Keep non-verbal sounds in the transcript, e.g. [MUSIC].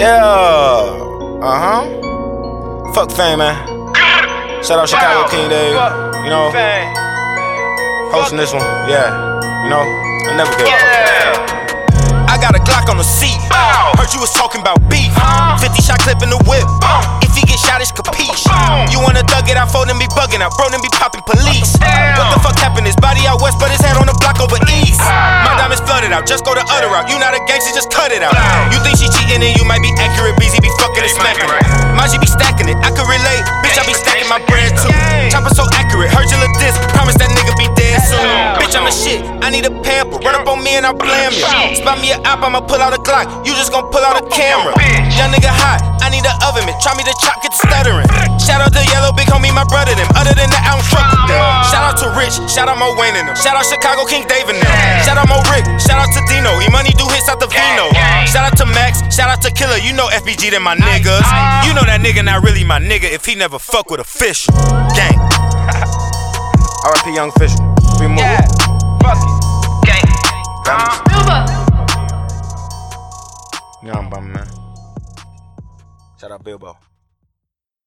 Yeah. Uh huh. Fuck fame, man. Shout out Chicago King Dave. You know, hosting this one. Yeah. You know, I never gave a fuck. I got a Glock on the seat. Heard you was talking about beef. 50 shot clip in the whip. If he get shot, it's capiche. You wanna thug it, I fold and be bugging. I bro and be popping police. What the fuck happened? His body out west, but his head out, just go the other route. You not a gangster, just cut it out. You think she cheating and you might be accurate, busy be fucking and smacking it. Maji be stacking it, I could relate. Bitch, I be stacking my bread too. Chopper so accurate, heard you look this. Promise that nigga be dead soon. Bitch, I'm a shit, I need a pamper. Run up on me and I'll blam you. Spot me a op, I'ma pull out a Glock. You just gon' pull out a camera. Young nigga hot, I need an oven mitt. Try me to chop, get the stuttering. Shout out to Yellow, big homie, my brother them. Other than that, I don't fuck with them. Shout out to Rich, Mo Wayne and them. Shout out Chicago King David and them. Shout out Mo Rick, shout out to Dino. E money do hits out the Vino. Shout out to Max, shout out to Killer. You know FBG them my niggas. Ah. You know that nigga not really my nigga if he never fuck with a fish. Gang. [LAUGHS] RIP Young Fish. Free move. Yeah, fuck it. Gang. Diamonds. Yeah, I'm bumming, man. Shout out Bilbo.